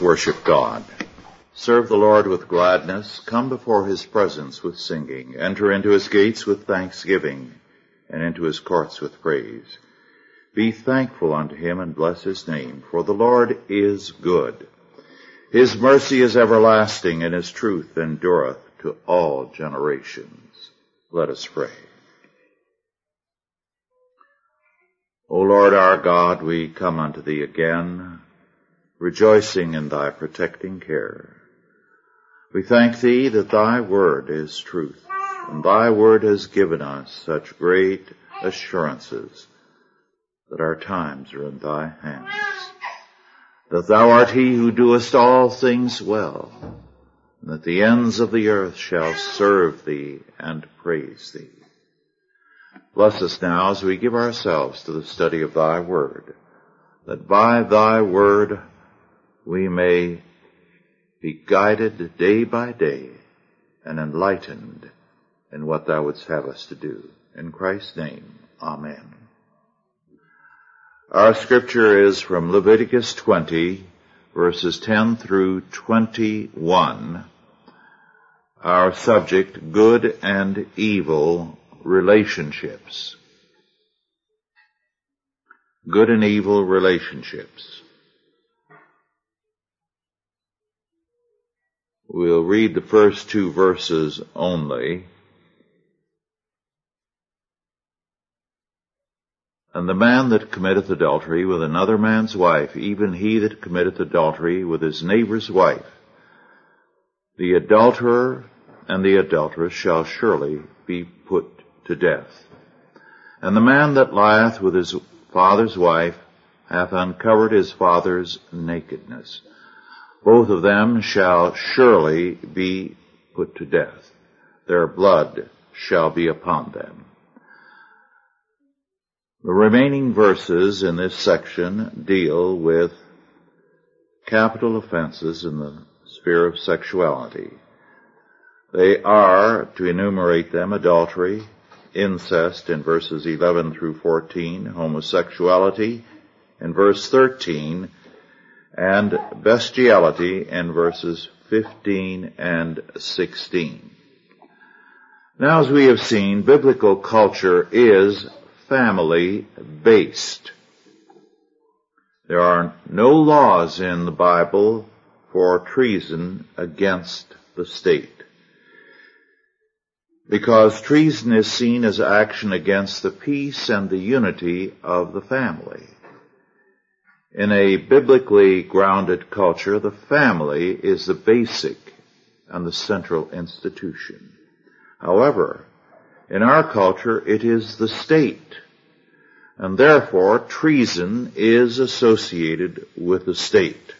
worship God. Serve the Lord with gladness. Come before his presence with singing. Enter into his gates with thanksgiving and into his courts with praise. Be thankful unto him and bless his name, for the Lord is good. His mercy is everlasting and his truth endureth to all generations. Let us pray. O Lord our God, we come unto thee again, rejoicing in thy protecting care. We thank thee that thy word is truth, and thy word has given us such great assurances that our times are in thy hands. That thou art he who doest all things well, and that the ends of the earth shall serve thee and praise thee. Bless us now as we give ourselves to the study of thy word, that by thy word we may be guided day by day and enlightened in what thou wouldst have us to do. In Christ's name, amen. Our scripture is from Leviticus 20, verses 10 through 21. Our subject, good and evil relationships. Good and evil relationships. We'll read the first two verses only. And the man that committeth adultery with another man's wife, even he that committeth adultery with his neighbor's wife, the adulterer and the adulteress shall surely be put to death. And the man that lieth with his father's wife hath uncovered his father's nakedness. Both of them shall surely be put to death. Their blood shall be upon them. The remaining verses in this section deal with capital offenses in the sphere of sexuality. They are, to enumerate them, adultery, incest in verses 11 through 14, homosexuality in verse 13, and bestiality in verses 15 and 16. Now as we have seen, biblical culture is family based. There are no laws in the Bible for treason against the state because treason is seen as action against the peace and the unity of the family. In a biblically grounded culture, the family is the basic and the central institution. However, in our culture, it is the state, and therefore treason is associated with the state.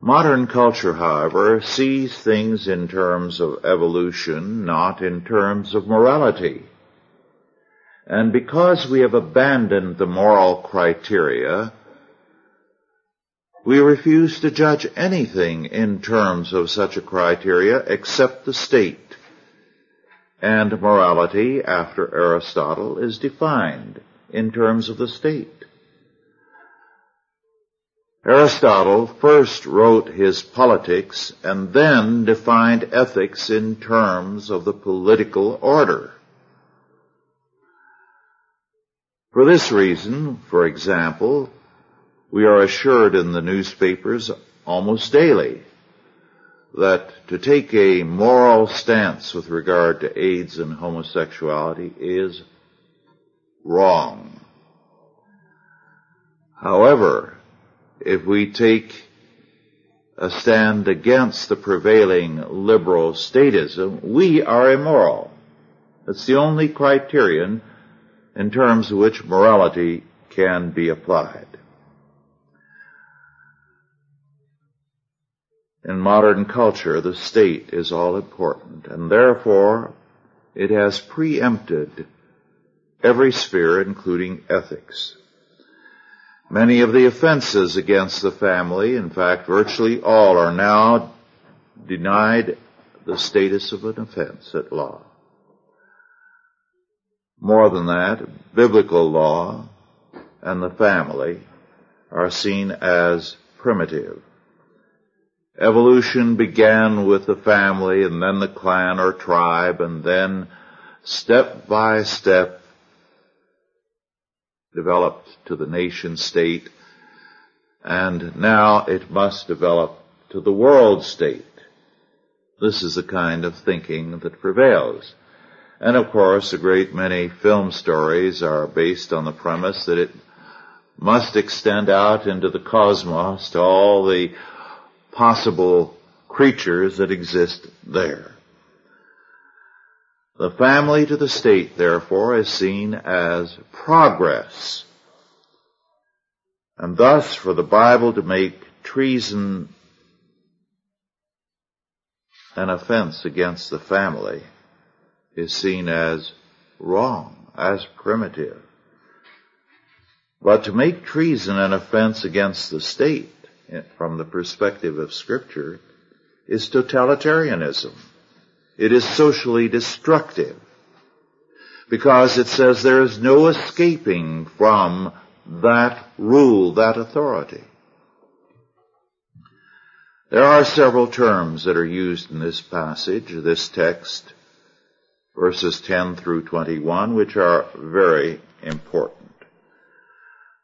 Modern culture, however, sees things in terms of evolution, not in terms of morality. And because we have abandoned the moral criteria, we refuse to judge anything in terms of such a criteria except the state. And morality, after Aristotle, is defined in terms of the state. Aristotle first wrote his politics and then defined ethics in terms of the political order. For this reason, for example, we are assured in the newspapers almost daily that to take a moral stance with regard to AIDS and homosexuality is wrong. However, if we take a stand against the prevailing liberal statism, we are immoral. That's the only criterion in terms of which morality can be applied. In modern culture, the state is all important, and therefore it has preempted every sphere, including ethics. Many of the offenses against the family, in fact virtually all, are now denied the status of an offense at law. More than that, biblical law and the family are seen as primitive. Evolution began with the family and then the clan or tribe and then step by step developed to the nation state and now it must develop to the world state. This is the kind of thinking that prevails. And of course, a great many film stories are based on the premise that it must extend out into the cosmos to all the possible creatures that exist there. The family to the state, therefore, is seen as progress. And thus, for the Bible to make treason an offense against the family is seen as wrong, as primitive. But to make treason an offense against the state eh, from the perspective of scripture is totalitarianism. It is socially destructive because it says there is no escaping from that rule, that authority. There are several terms that are used in this passage, this text, verses 10 through 21, which are very important.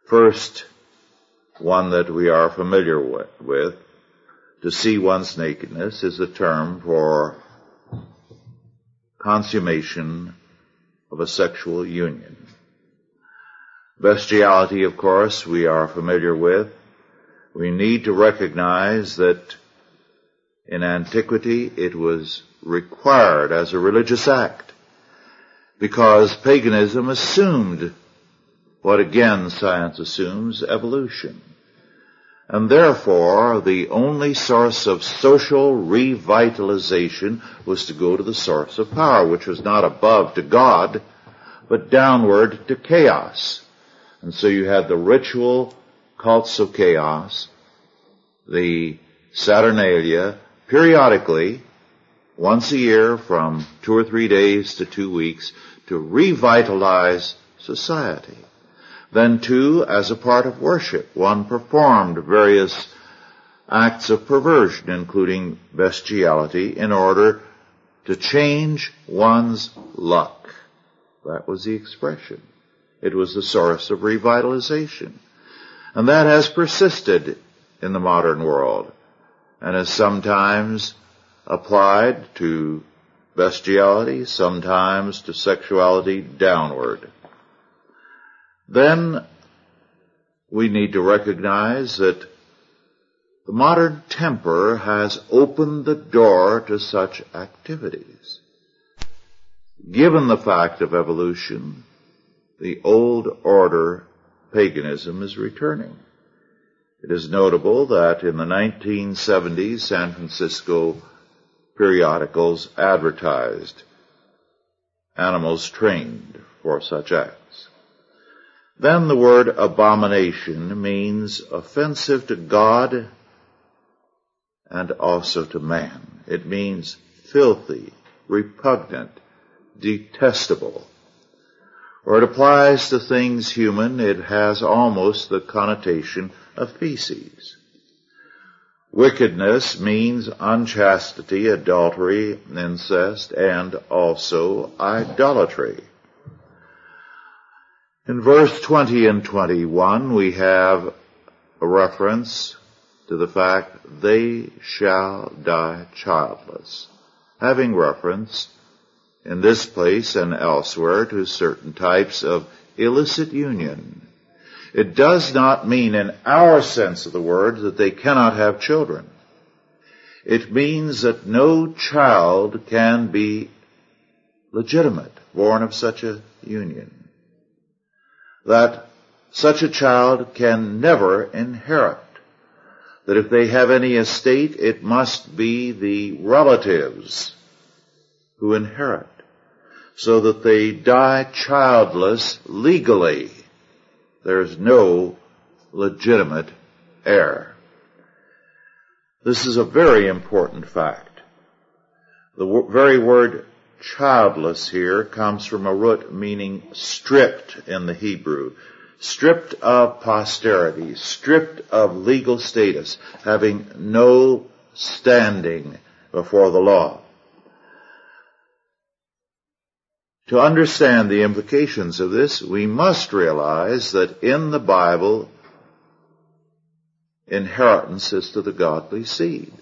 First, one that we are familiar with, to see one's nakedness is a term for consummation of a sexual union. Bestiality, of course, we are familiar with. We need to recognize that in antiquity it was required as a religious act because paganism assumed what again science assumes, evolution. And therefore, the only source of social revitalization was to go to the source of power, which was not above to God, but downward to chaos. And so you had the ritual cults of chaos, the Saturnalia, periodically, once a year from two or three days to two weeks, to revitalize society. Then too, as a part of worship, one performed various acts of perversion, including bestiality, in order to change one's luck. That was the expression. It was the source of revitalization. And that has persisted in the modern world and is sometimes applied to bestiality, sometimes to sexuality downward. Then we need to recognize that the modern temper has opened the door to such activities. Given the fact of evolution, the old order paganism is returning. It is notable that in the 1970s, San Francisco periodicals advertised animals trained for such acts. Then the word abomination means offensive to God and also to man. It means filthy, repugnant, detestable. Or it applies to things human, it has almost the connotation of feces. Wickedness means unchastity, adultery, incest, and also idolatry. In verse 20 and 21, we have a reference to the fact they shall die childless, having reference in this place and elsewhere to certain types of illicit union. It does not mean in our sense of the word that they cannot have children. It means that no child can be legitimate, born of such a union that such a child can never inherit. That if they have any estate, it must be the relatives who inherit. So that they die childless legally. There's no legitimate heir. This is a very important fact. The very word childless here comes from a root meaning stripped in the Hebrew. stripped of posterity, stripped of legal status, having no standing before the law. To understand the implications of this, we must realize that in the Bible, inheritance is to the godly seed.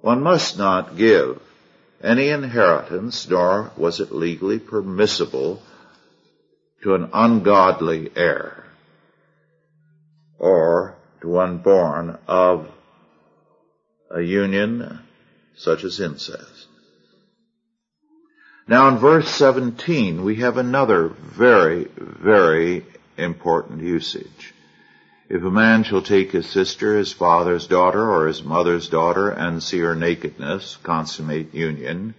One must not give any inheritance, nor was it legally permissible to an ungodly heir or to one born of a union such as incest. Now in verse 17 we have another very, very important usage. If a man shall take his sister, his father's daughter, or his mother's daughter, and see her nakedness, consummate union,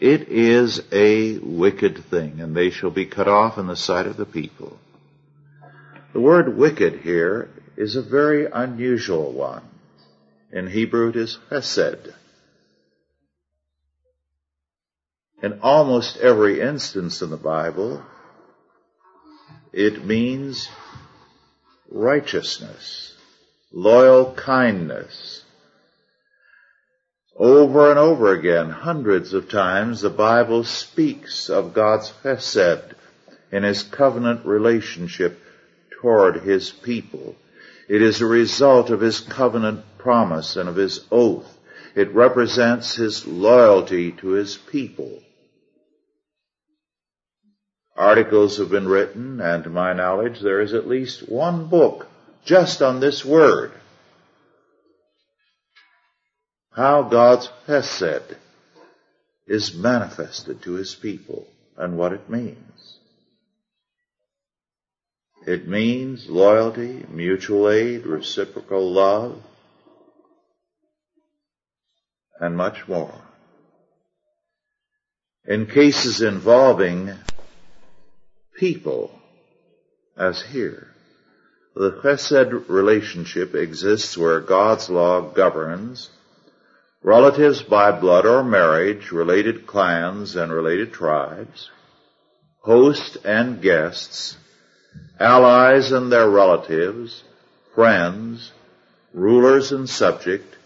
it is a wicked thing, and they shall be cut off in the sight of the people. The word wicked here is a very unusual one. In Hebrew it is hesed. In almost every instance in the Bible, it means righteousness, loyal kindness. Over and over again, hundreds of times, the Bible speaks of God's chesed in His covenant relationship toward His people. It is a result of His covenant promise and of His oath. It represents His loyalty to His people. Articles have been written, and to my knowledge there is at least one book just on this word. How God's Hesed is manifested to His people and what it means. It means loyalty, mutual aid, reciprocal love, and much more. In cases involving people as here. The chesed relationship exists where God's law governs relatives by blood or marriage, related clans and related tribes, host and guests, allies and their relatives, friends, rulers and subject,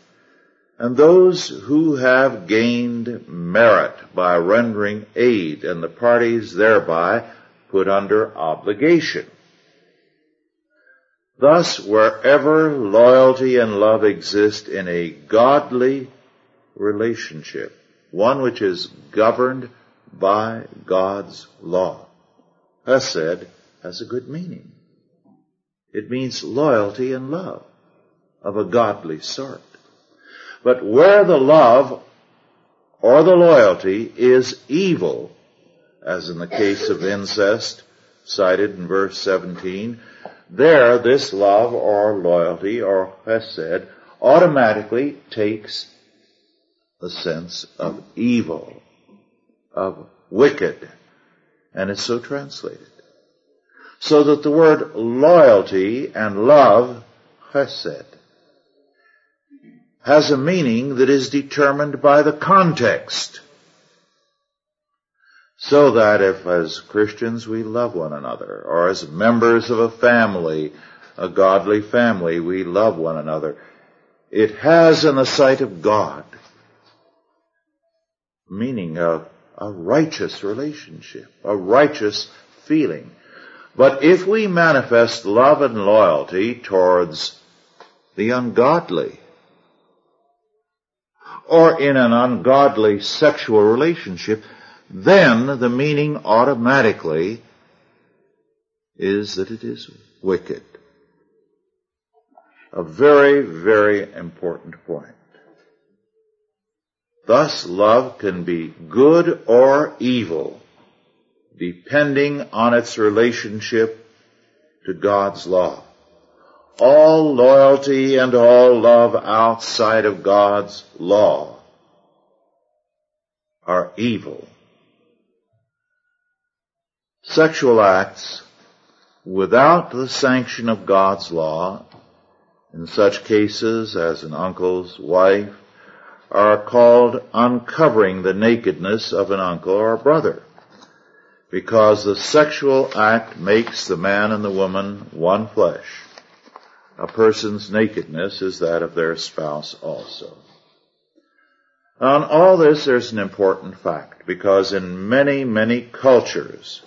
and those who have gained merit by rendering aid and the parties thereby put under obligation. Thus, wherever loyalty and love exist in a godly relationship, one which is governed by God's law, Hesed has a good meaning. It means loyalty and love of a godly sort. But where the love or the loyalty is evil, as in the case of incest cited in verse 17, there this love or loyalty or chesed automatically takes the sense of evil, of wicked, and is so translated. So that the word loyalty and love, chesed, has a meaning that is determined by the context. So that if as Christians we love one another, or as members of a family, a godly family, we love one another, it has in the sight of God meaning of a righteous relationship, a righteous feeling. But if we manifest love and loyalty towards the ungodly, or in an ungodly sexual relationship, then the meaning automatically is that it is wicked. A very, very important point. Thus love can be good or evil, depending on its relationship to God's law. All loyalty and all love outside of God's law are evil sexual acts without the sanction of God's law, in such cases as an uncle's wife, are called uncovering the nakedness of an uncle or a brother. because the sexual act makes the man and the woman one flesh. A person's nakedness is that of their spouse also. On all this, there's an important fact, because in many, many cultures,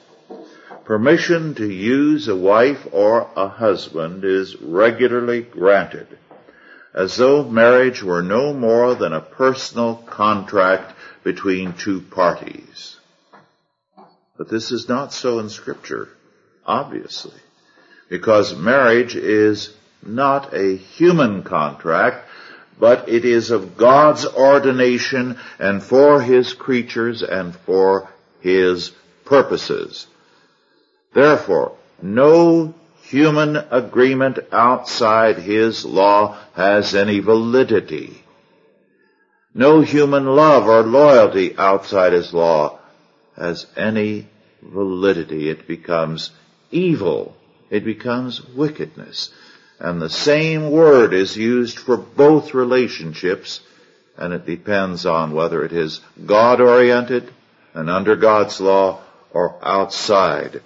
permission to use a wife or a husband is regularly granted, as though marriage were no more than a personal contract between two parties. But this is not so in scripture, obviously, because marriage is not a human contract, but it is of God's ordination and for His creatures and for His purposes. Therefore, no human agreement outside His law has any validity. No human love or loyalty outside His law has any validity. It becomes evil. It becomes wickedness. And the same word is used for both relationships, and it depends on whether it is God-oriented and under God's law or outside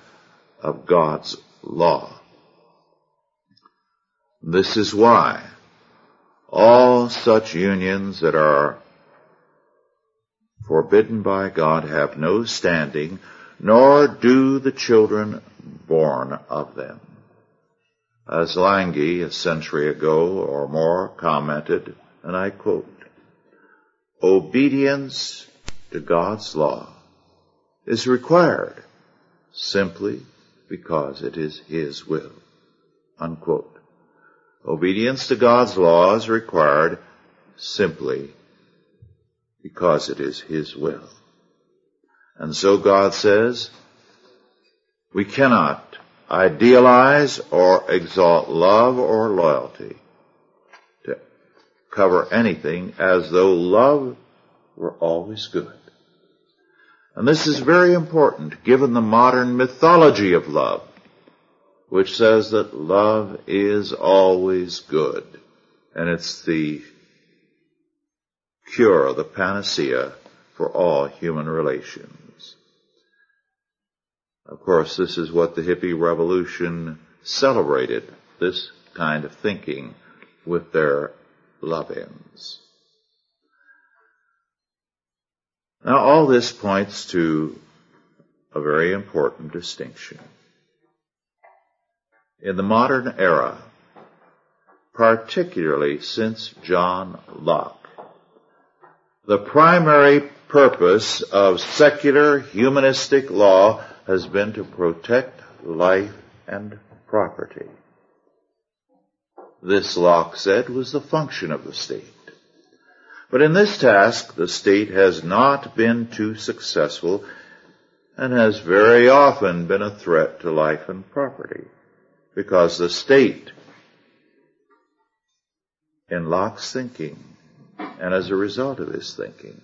of God's law. This is why all such unions that are forbidden by God have no standing, nor do the children born of them. As Lange a century ago or more commented, and I quote, obedience to God's law is required simply because it is His will. Unquote. Obedience to God's law is required simply because it is His will. And so God says, we cannot idealize or exalt love or loyalty to cover anything as though love were always good. And this is very important given the modern mythology of love, which says that love is always good. And it's the cure, the panacea for all human relations. Of course, this is what the hippie revolution celebrated, this kind of thinking with their love-ins. Now all this points to a very important distinction. In the modern era, particularly since John Locke, the primary purpose of secular humanistic law has been to protect life and property. This, Locke said, was the function of the state. But in this task, the state has not been too successful and has very often been a threat to life and property because the state, in Locke's thinking, and as a result of his thinking,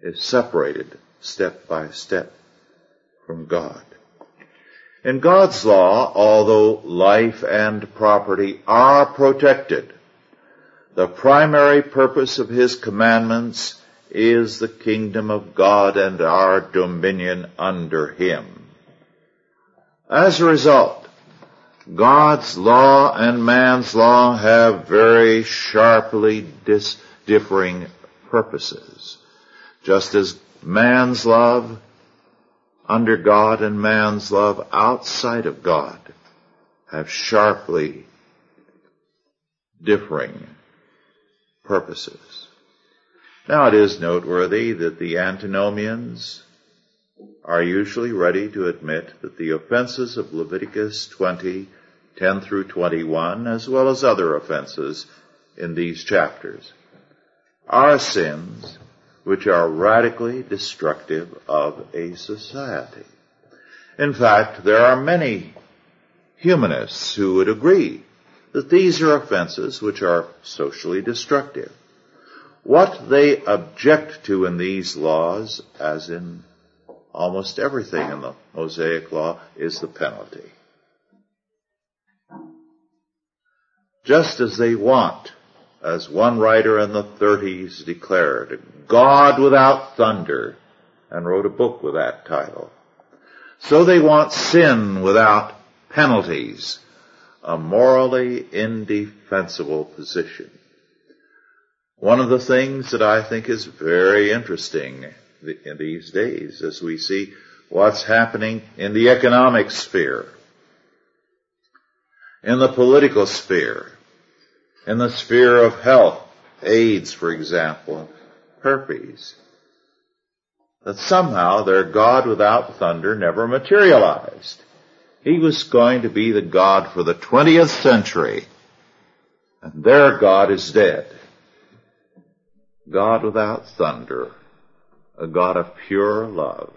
is separated step by step from God. In God's law, although life and property are protected, the primary purpose of His commandments is the kingdom of God and our dominion under Him. As a result, God's law and man's law have very sharply dis- differing purposes. Just as man's love under God and man's love outside of God have sharply differing purposes. Now it is noteworthy that the antinomians are usually ready to admit that the offenses of Leviticus 20, 10 through 21, as well as other offenses in these chapters, are sins which are radically destructive of a society. In fact, there are many humanists who would agree that these are offenses which are socially destructive. What they object to in these laws, as in almost everything in the Mosaic Law, is the penalty. Just as they want as one writer in the 30s declared, God without thunder, and wrote a book with that title. So they want sin without penalties, a morally indefensible position. One of the things that I think is very interesting in these days as we see what's happening in the economic sphere, in the political sphere, in the sphere of health, AIDS, for example, herpes, that somehow their God without thunder never materialized. He was going to be the God for the 20th century, and their God is dead. God without thunder, a God of pure love,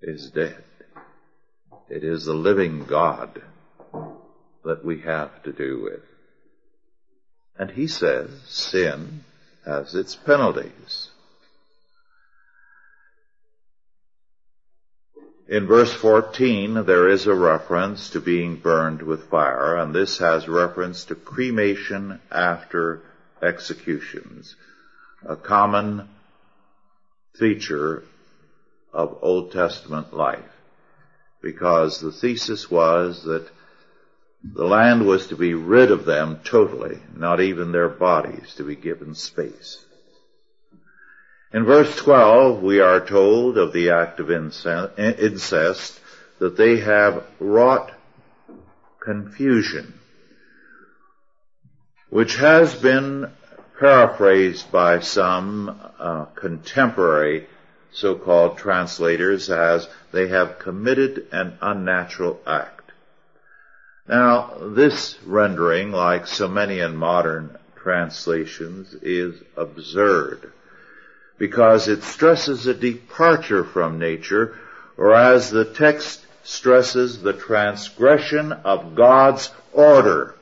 is dead. It is the living God that we have to do with. And he says sin has its penalties. In verse 14, there is a reference to being burned with fire, and this has reference to cremation after executions, a common feature of Old Testament life, because the thesis was that the land was to be rid of them totally, not even their bodies to be given space. In verse 12, we are told of the act of incest that they have wrought confusion, which has been paraphrased by some uh, contemporary so-called translators as they have committed an unnatural act. Now, this rendering, like so many in modern translations, is absurd because it stresses a departure from nature, or as the text stresses, the transgression of God's order.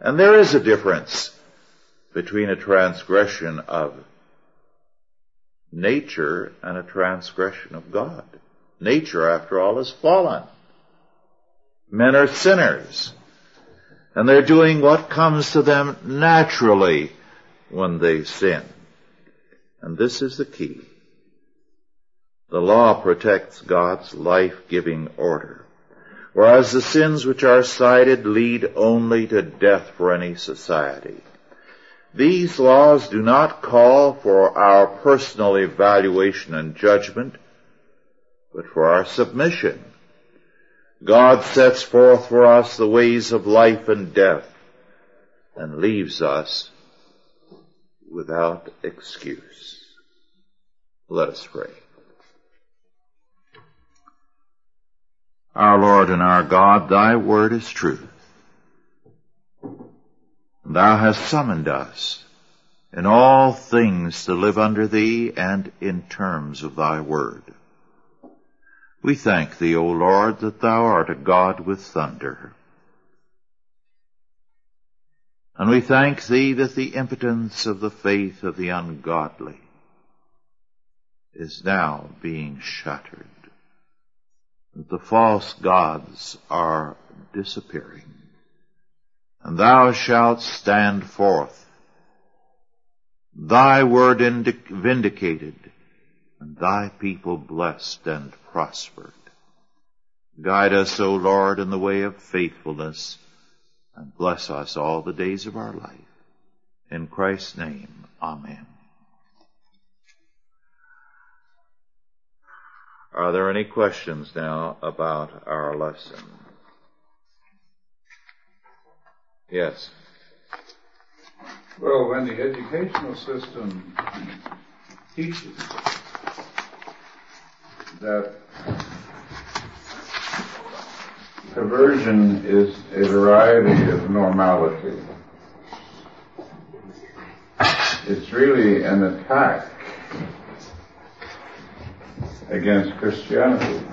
And there is a difference between a transgression of nature and a transgression of God. Nature, after all, is fallen. Men are sinners. And they're doing what comes to them naturally when they sin. And this is the key. The law protects God's life-giving order, whereas the sins which are cited lead only to death for any society. These laws do not call for our personal evaluation and judgment, but for our submission. God sets forth for us the ways of life and death and leaves us without excuse. Let us pray. Our Lord and our God, thy word is truth. Thou hast summoned us in all things to live under thee and in terms of thy word. We thank thee, O Lord, that thou art a God with thunder and we thank thee that the impotence of the faith of the ungodly is now being shattered. That the false gods are disappearing. And thou shalt stand forth, thy word vindicated, and thy people blessed and prospered. Guide us, O Lord, in the way of faithfulness, and bless us all the days of our life. In Christ's name, Amen. Are there any questions now about our lesson? Yes. Well, when the educational system teaches that Perversion is a variety of normality. It's really an attack against Christianity.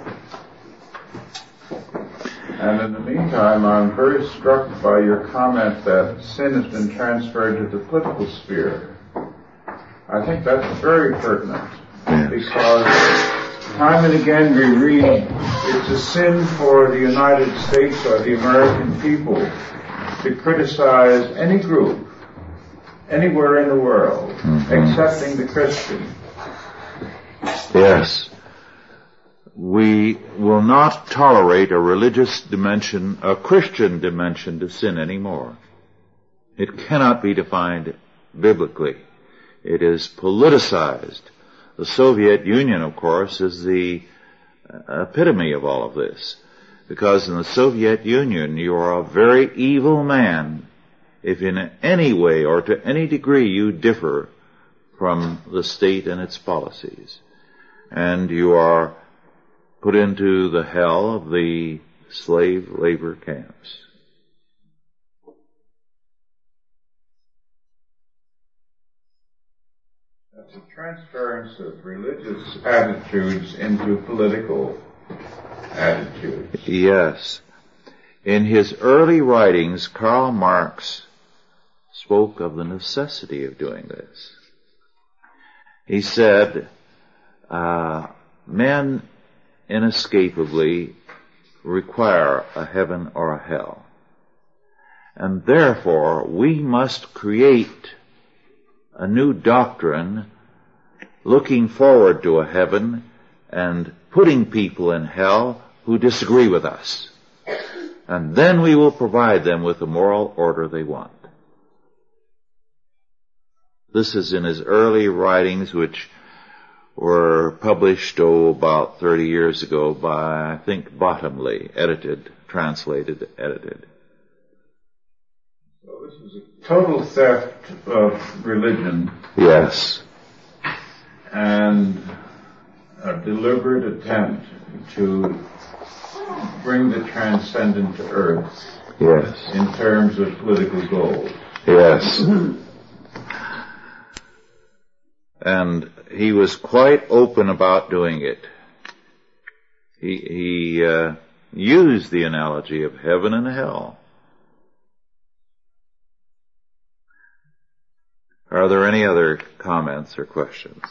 And in the meantime, I'm very struck by your comment that sin has been transferred to the political sphere. I think that's very pertinent because time and again we read it's a sin for the United States or the American people to criticize any group anywhere in the world, mm-hmm. excepting the Christian. Yes. we will not tolerate a religious dimension, a Christian dimension to sin anymore. It cannot be defined biblically. It is politicized. The Soviet Union, of course, is the epitome of all of this. Because in the Soviet Union, you are a very evil man if in any way or to any degree you differ from the state and its policies. And you are put into the hell of the slave labor camps. That's a transference of religious attitudes into political attitudes. Yes. In his early writings, Karl Marx spoke of the necessity of doing this. He said, uh, men inescapably require a heaven or a hell. And therefore, we must create a new doctrine looking forward to a heaven and putting people in hell who disagree with us. And then we will provide them with the moral order they want. This is in his early writings, which were published, oh, about 30 years ago by, I think, Bottomore, edited, translated, edited. So this is a total theft of religion. Yes. And a deliberate attempt to bring the transcendent to earth. Yes. In terms of political goals. Yes. and he was quite open about doing it. He, he uh, used the analogy of heaven and hell. Are there any other comments or questions?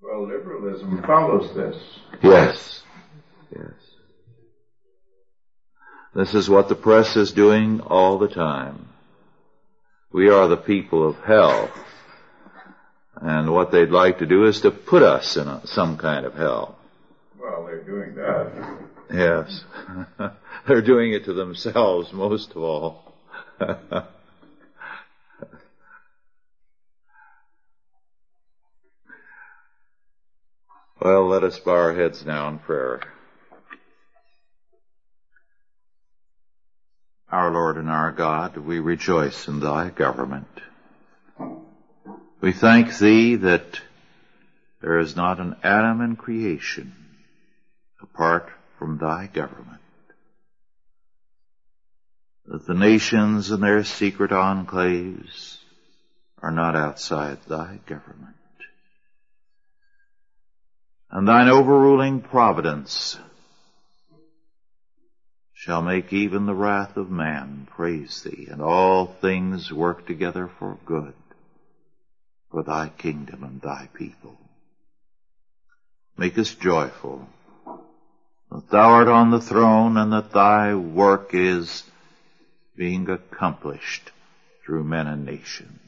Well, liberalism follows this. Yes. Yes. This is what the press is doing all the time. We are the people of hell. And what they'd like to do is to put us in a, some kind of hell. Well, they're doing that. Yes. they're doing it to themselves most of all. well, let us bow our heads now in prayer. Our Lord and our God, we rejoice in thy government. We thank thee that there is not an atom in creation apart from thy government. That the nations and their secret enclaves are not outside thy government. And thine overruling providence shall make even the wrath of man praise thee, and all things work together for good for thy kingdom and thy people. Make us joyful that thou art on the throne and that thy work is being accomplished through men and nations.